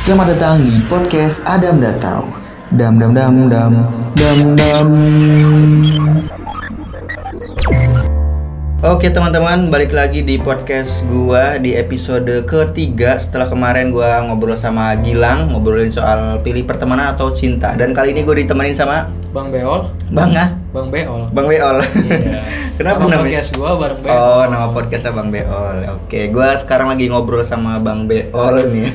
Selamat datang di podcast Adam Datau. Dam dam dam dam dam dam. Oke teman-teman, balik lagi di podcast gua di episode ketiga setelah kemarin gua ngobrol sama Gilang ngobrolin soal pilih pertemanan atau cinta dan kali ini gue ditemenin sama Bang Beol, Bang ah, Bang Beol. Bang Beol. Iya. Kenapa Nama namanya? podcast gua bareng Beol. Oh, nama podcastnya Bang Beol. Oke, gua sekarang lagi ngobrol sama Bang Beol nih.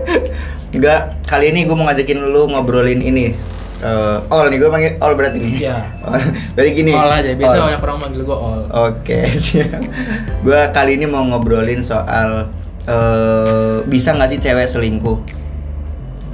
Enggak, kali ini gue mau ngajakin lu ngobrolin ini. Eh, Ol nih, gue panggil Ol berarti nih. Iya. Berarti gini. Ol aja, biasa banyak orang manggil gua Ol. Oke, siap. Gue kali ini mau ngobrolin soal eh bisa nggak sih cewek selingkuh?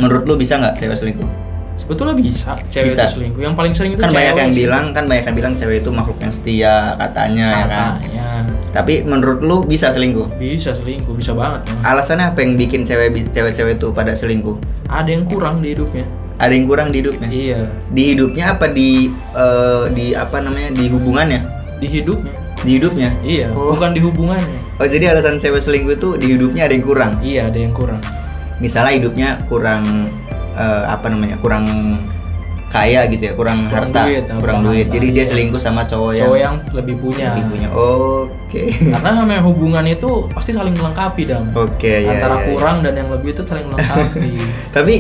Menurut lu bisa nggak cewek selingkuh? Sebetulnya bisa cewek Bisa. itu selingkuh. Yang paling sering itu kan banyak yang sih. bilang, kan banyak yang bilang cewek itu makhluk yang setia katanya ya kan. katanya Tapi menurut lu bisa selingkuh? bisa selingkuh, bisa banget. Bang. Alasannya apa yang bikin cewek cewek-cewek itu pada selingkuh? Ada yang kurang di hidupnya. Ada yang kurang di hidupnya. Iya, Di hidupnya apa di eh, di apa namanya? Di hubungannya? di hidupnya. Di hidupnya. Iya, Oh. bukan di hubungannya. Oh, jadi alasan cewek selingkuh itu di hidupnya ada yang kurang. Iya, ada yang kurang. Misalnya hidupnya kurang eh, apa namanya? Kurang kaya gitu ya, kurang, Kurang harta, duit, kurang duit. harta, Jadi dia selingkuh sama cowok, Cowok yang lebih punya. lebih punya. Oke. Karena namanya hubungan itu pasti saling melengkapi, Dam. Oke, ya. Antara ya, ya. kurang dan yang lebih itu saling melengkapi. Tapi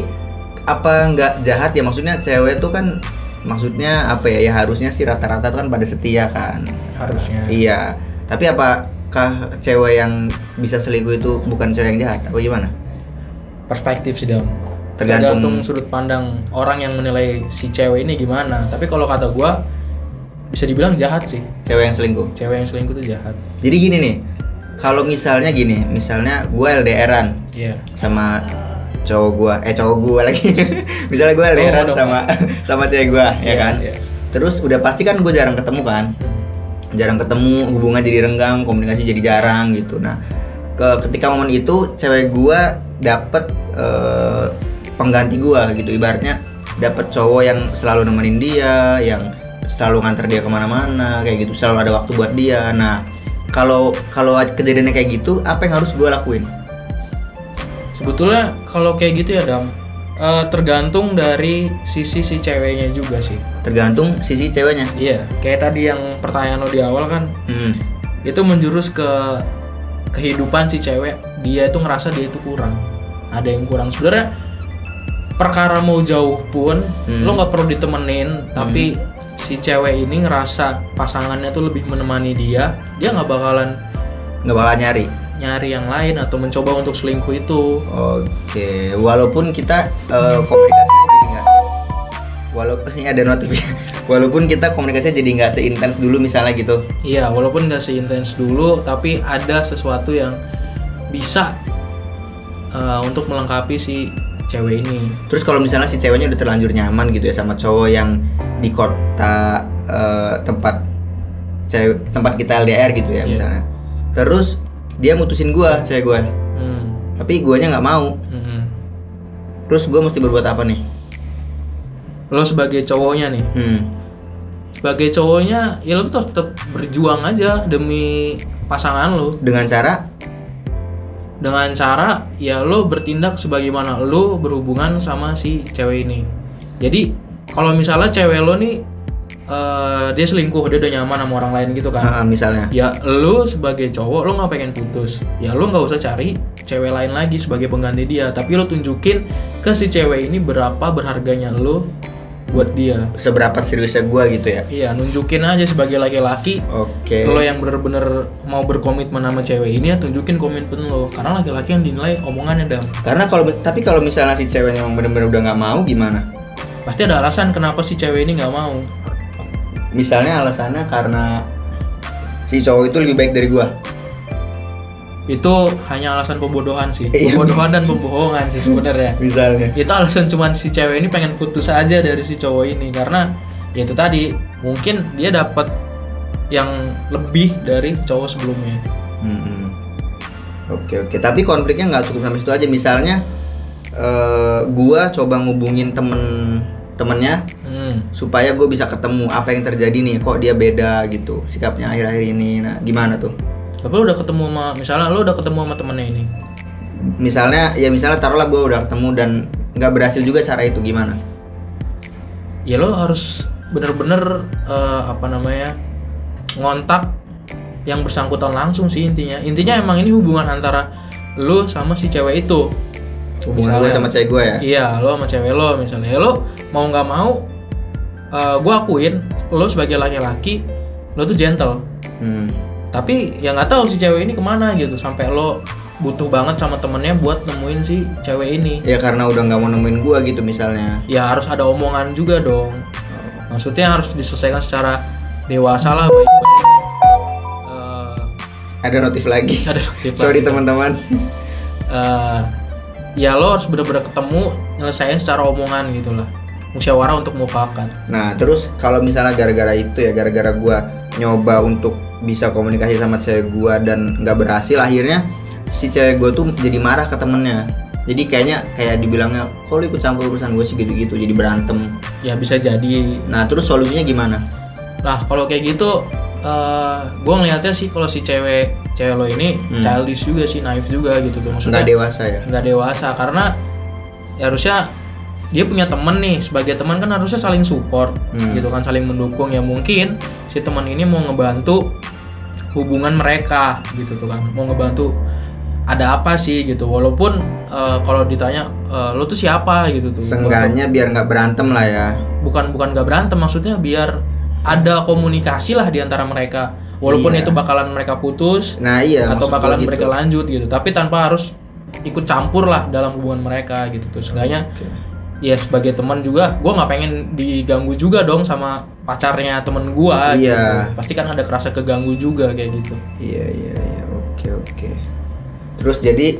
apa nggak jahat ya maksudnya cewek tuh kan maksudnya apa ya ya harusnya sih rata-rata tuh kan pada setia kan Harusnya. iya tapi apakah cewek yang bisa selingkuh itu bukan cewek yang jahat apa gimana perspektif sih dam Tergantung- tergantung, sudut pandang orang yang menilai si cewek ini gimana. Tapi kalau kata gua bisa dibilang jahat sih. Cewek yang selingkuh. Cewek yang selingkuh itu jahat. Jadi gini nih kalau misalnya gini misalnya gue LDRan iya. sama cowok gua eh cowok gua lagi. Misalnya gue LDRan dong, sama sama cewek gua ya Iya, kan? iya. terus udah pasti kan gue jarang ketemu kan? Jarang ketemu hubungan jadi renggang komunikasi jadi jarang gitu. Nah ke ketika momen itu cewek gua dapet eh, pengganti gua gitu. Ibaratnya dapet cowok yang selalu nemenin dia yang selalu nganter dia ke mana-mana kayak gitu. Selalu ada waktu buat dia. Nah kalau kalau kejadiannya kayak gitu apa yang harus gua lakuin? Sebetulnya kalau kayak gitu ya dam eh, tergantung dari sisi si ceweknya juga sih. Tergantung sisi ceweknya. Iya kayak tadi yang pertanyaan lo di awal kan. Hmm. itu menjurus ke kehidupan si cewek. Dia itu ngerasa dia itu kurang. Ada yang kurang. Sebenarnya perkara mau jauh pun Hmm. lo nggak perlu ditemenin tapi si cewek ini ngerasa pasangannya tuh lebih menemani dia dia nggak bakalan nggak bakal nyari nyari yang lain atau mencoba untuk selingkuh itu Oke, walaupun kita eh, komunikasinya jadi nggak, walaupun ini ada notif ya. walaupun kita komunikasinya jadi nggak seintens dulu misalnya gitu. iya walaupun nggak seintens dulu tapi ada sesuatu yang bisa eh, untuk melengkapi si cewek ini Terus kalau misalnya si ceweknya udah terlanjur nyaman gitu ya sama cowok yang di kota eh, tempat cewek tempat kita LDR gitu ya Iya. misalnya. Terus dia mutusin gua, cewek gua. hmm. Tapi guanya nggak mau. hmm. Terus gua mesti berbuat apa nih? lo sebagai cowoknya nih Hmm. sebagai cowoknya ya lo tuh harus tetap berjuang aja demi pasangan lo Dengan cara dengan cara ya lo bertindak sebagaimana lo berhubungan sama si cewek ini. Jadi kalau misalnya cewek lo nih eh, dia selingkuh dia udah nyaman sama orang lain gitu kan. Ah, misalnya. ya lo sebagai cowok lo nggak pengen putus. Ya lo nggak usah cari cewek lain lagi sebagai pengganti dia. Tapi lo tunjukin ke si cewek ini berapa berharganya lo buat dia Seberapa seriusnya gua gitu ya. Iya, nunjukin aja sebagai laki-laki Oke. lo yang bener-bener mau berkomitmen sama cewek ini ya tunjukin komitmen lo karena laki-laki yang dinilai omongannya dam Karena kalau tapi kalau misalnya si ceweknya emang bener-bener udah nggak mau gimana? pasti ada alasan kenapa si cewek ini nggak mau Misalnya alasannya karena si cowok itu lebih baik dari gua. Itu hanya alasan pembodohan sih Iya. pembodohan dan pembohongan sih sebenarnya Misalnya. itu alasan cuman si cewek ini pengen putus aja dari si cowok ini karena ya itu tadi mungkin dia dapat yang lebih dari cowok sebelumnya Hmm. Oke oke. Tapi konfliknya nggak cukup sampai situ aja. Misalnya eh, gua coba ngubungin temen temennya hmm. supaya gue bisa ketemu apa yang terjadi nih kok dia beda gitu sikapnya akhir-akhir ini nah gimana tuh tapi lo udah ketemu sama misalnya lo udah ketemu sama temennya ini? Misalnya ya misalnya taruhlah gue udah ketemu dan nggak berhasil juga cara itu gimana? Ya lo harus bener-bener eh, apa namanya ngontak yang bersangkutan langsung sih intinya. Intinya emang ini hubungan antara lo sama si cewek itu. Hubungan gue sama cewek gue ya? Iya lo sama cewek lo misalnya. Ya lo mau nggak mau eh gue akuin lo sebagai laki-laki lo tuh gentle. Hmm. Tapi ya nggak tahu si cewek ini ke mana gitu sampai lo butuh banget sama temennya buat nemuin si cewek ini. Ya karena udah nggak mau nemuin gue gitu misalnya. Ya harus ada omongan juga dong. Maksudnya harus diselesaikan secara dewasa lah baik-baik Eh, ada notif lagi. Ada notif sorry teman-teman. Eh, ya lo harus bener-bener ketemu nyelesain secara omongan gitu lah. Musyawarah untuk mufakat. Nah, terus kalau misalnya gara-gara itu ya, gara-gara gua nyoba untuk bisa komunikasi sama cewek gua dan nggak berhasil, akhirnya si cewek gua tuh jadi marah ke temennya. Jadi kayaknya kayak dibilangnya, kok lu ikut campur urusan gue sih gitu-gitu, jadi berantem. ya bisa jadi Nah, terus solusinya gimana? Nah kalau kayak gitu, eh gue ngelihatnya sih kalau si cewek cewek lo ini Hmm. childish juga sih, naif juga gitu tuh maksudnya. Nggak dewasa ya? nggak dewasa karena ya harusnya dia punya temen nih sebagai teman kan harusnya saling support Hmm. gitu kan saling mendukung ya mungkin si teman ini mau ngebantu hubungan mereka gitu tuh kan mau ngebantu ada apa sih gitu walaupun eh, kalau ditanya eh, lo tuh siapa gitu tuh Seenggaknya biar nggak berantem lah ya. bukan bukan gak berantem maksudnya biar ada komunikasi lah di antara mereka walaupun Iya. itu bakalan mereka putus Nah iya. atau bakalan gitu. mereka lanjut gitu tapi tanpa harus ikut campur lah dalam hubungan mereka gitu tuh seenggaknya Oke. Ya sebagai teman juga gue nggak pengen diganggu juga dong sama pacarnya temen gue Iya. pasti kan ada kerasa keganggu juga kayak gitu Iya iya iya. Oke oke. Terus jadi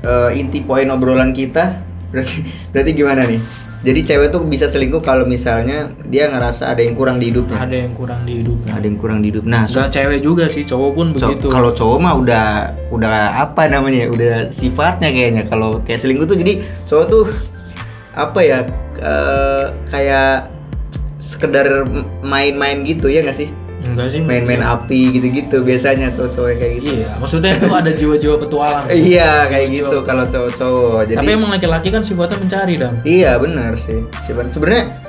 eh, inti poin obrolan kita berarti berarti gimana nih? Jadi cewek tuh bisa selingkuh kalau misalnya dia ngerasa ada yang kurang di hidupnya. ada yang kurang di hidupnya Ada yang kurang di hidup. Nah, so- Gak cewek juga sih cowok pun co- begitu kalau cowok mah udah udah apa namanya? ya, Udah sifatnya kayaknya. Kalau kayak selingkuh tuh jadi cowok tuh apa ya? eh, kayak sekedar main-main gitu ya nggak sih? enggak sih Main-main api gitu-gitu biasanya cowok-cowok kayak gitu. iya maksudnya itu ada jiwa-jiwa petualang Iya kayak Jiwa-jiwa gitu kalau cowok-cowok. Jadi tapi emang laki-laki kan sifatnya mencari dan iya benar sih. Seben- Sebenarnya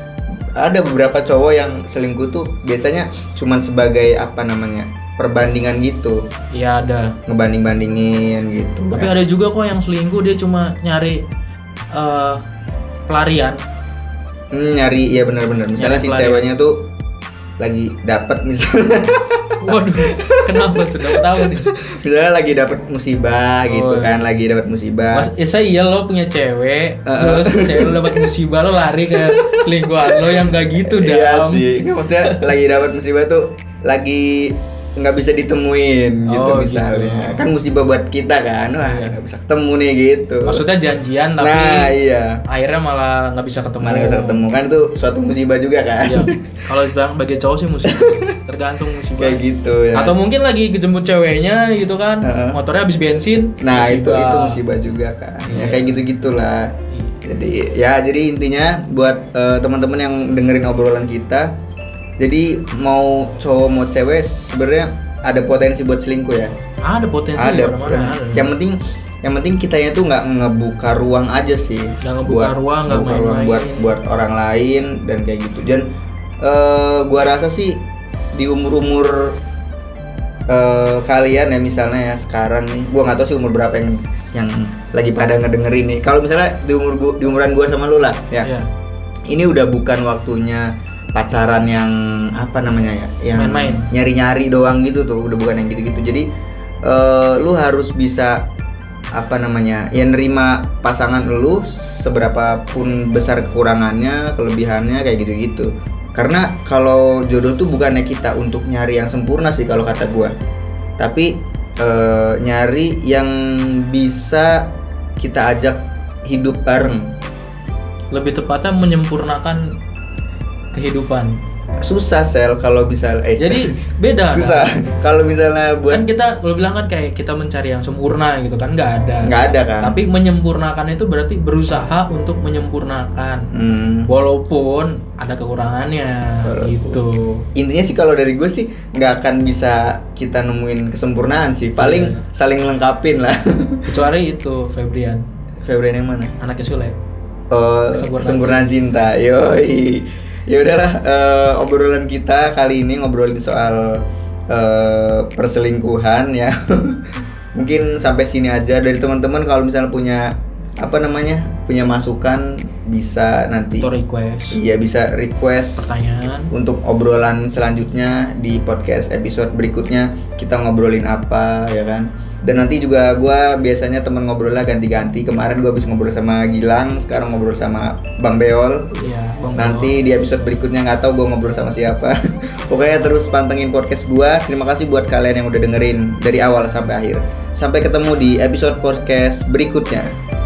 ada beberapa cowok yang selingkuh tuh biasanya cuman sebagai apa namanya perbandingan gitu, iya ada ngebanding-bandingin gitu. tapi ada juga kok yang selingkuh dia cuma nyari eh, pelarian Hmm, nyari iya benar-benar. Misalnya Nyari si pelarian. ceweknya tuh lagi dapat misalnya, waduh kenapa tuh dapat tahu nih misalnya lagi dapat musibah gitu Oh, kan, lagi dapat musibah. Mas, ya saya iya lo punya cewek, Uh-uh. terus cewek lo dapat musibah lo lari ke selingkuhan lo yang gak gitu Iya dam. sih. Maksudnya lagi dapat musibah tuh lagi nggak bisa ditemuin gitu Oh, misalnya. gitu. Kan musibah buat kita kan. Wah, Iya. nggak bisa ketemu nih gitu. Maksudnya janjian tapi Nah, iya. akhirnya malah nggak bisa ketemu. Mana nggak bisa ketemu kan itu suatu musibah juga kan. Iya. Kalau bagi cowok sih musibah, tergantung musibah. Kayak gitu ya. Atau mungkin lagi kejemput ceweknya gitu kan, Uh-uh. motornya habis bensin. nah, itu itu musibah. musibah juga kan. Ya Iya. kayak gitu-gitulah. Iya. Jadi ya jadi intinya buat eh, teman-teman yang dengerin obrolan kita jadi mau cowok mau cewek sebenarnya ada potensi buat selingkuh ya. Ada potensi ada, di mana-mana. yang, ada. yang penting yang penting kitanya tuh nggak ngebuka ruang aja sih Nggak ngebuka ruang, nggak ngebuka ruang buat buat orang lain dan kayak gitu dan eh, gua rasa sih di umur umur kalian ya misalnya ya sekarang nih gua nggak tahu sih umur berapa yang yang lagi pada ngedengerin nih kalau misalnya di umur gua, di umuran gua sama lu lah ya Iya. ini udah bukan waktunya pacaran yang apa namanya ya yang Main-main. nyari-nyari doang gitu tuh udah bukan yang gitu-gitu. Jadi eh, lu harus bisa apa namanya ya nerima pasangan lu seberapa pun besar kekurangannya kelebihannya kayak gitu-gitu. Karena kalau jodoh tuh bukannya kita untuk nyari yang sempurna sih kalau kata gua. Tapi eh, nyari yang bisa kita ajak hidup bareng. Lebih tepatnya menyempurnakan kehidupan. susah sel kalau misal eh Jadi beda susah kan? kalau misalnya buat Kan kita lo bilang kan kayak kita mencari yang sempurna gitu kan nggak ada. nggak ada kan Tapi menyempurnakan itu berarti berusaha untuk menyempurnakan. Hmm. Walaupun ada kekurangannya Walaupun. gitu. intinya sih kalau dari gue sih nggak akan bisa kita nemuin kesempurnaan sih paling Iya. saling lengkapin lah Kecuali itu Febrian, Februari yang mana anaknya Sule. Oh, Kesempurnaan kesempurnaan cinta. Yoi. Ya udahlah eh, obrolan kita kali ini ngobrolin soal eh, perselingkuhan ya. Mungkin sampai sini aja dari teman-teman kalau misalnya punya apa namanya? punya masukan bisa nanti Atau request, iya bisa request pertanyaan. untuk obrolan selanjutnya di podcast episode berikutnya kita ngobrolin apa ya kan dan nanti juga gua biasanya temen ngobrolnya ganti-ganti. Kemarin gua habis ngobrol sama Gilang sekarang ngobrol sama Bang Beol. Iya, Bang nanti di episode berikutnya nggak tahu gua ngobrol sama siapa. Pokoknya terus pantengin podcast gua. Terima kasih buat kalian yang udah dengerin dari awal sampai akhir. Sampai ketemu di episode podcast berikutnya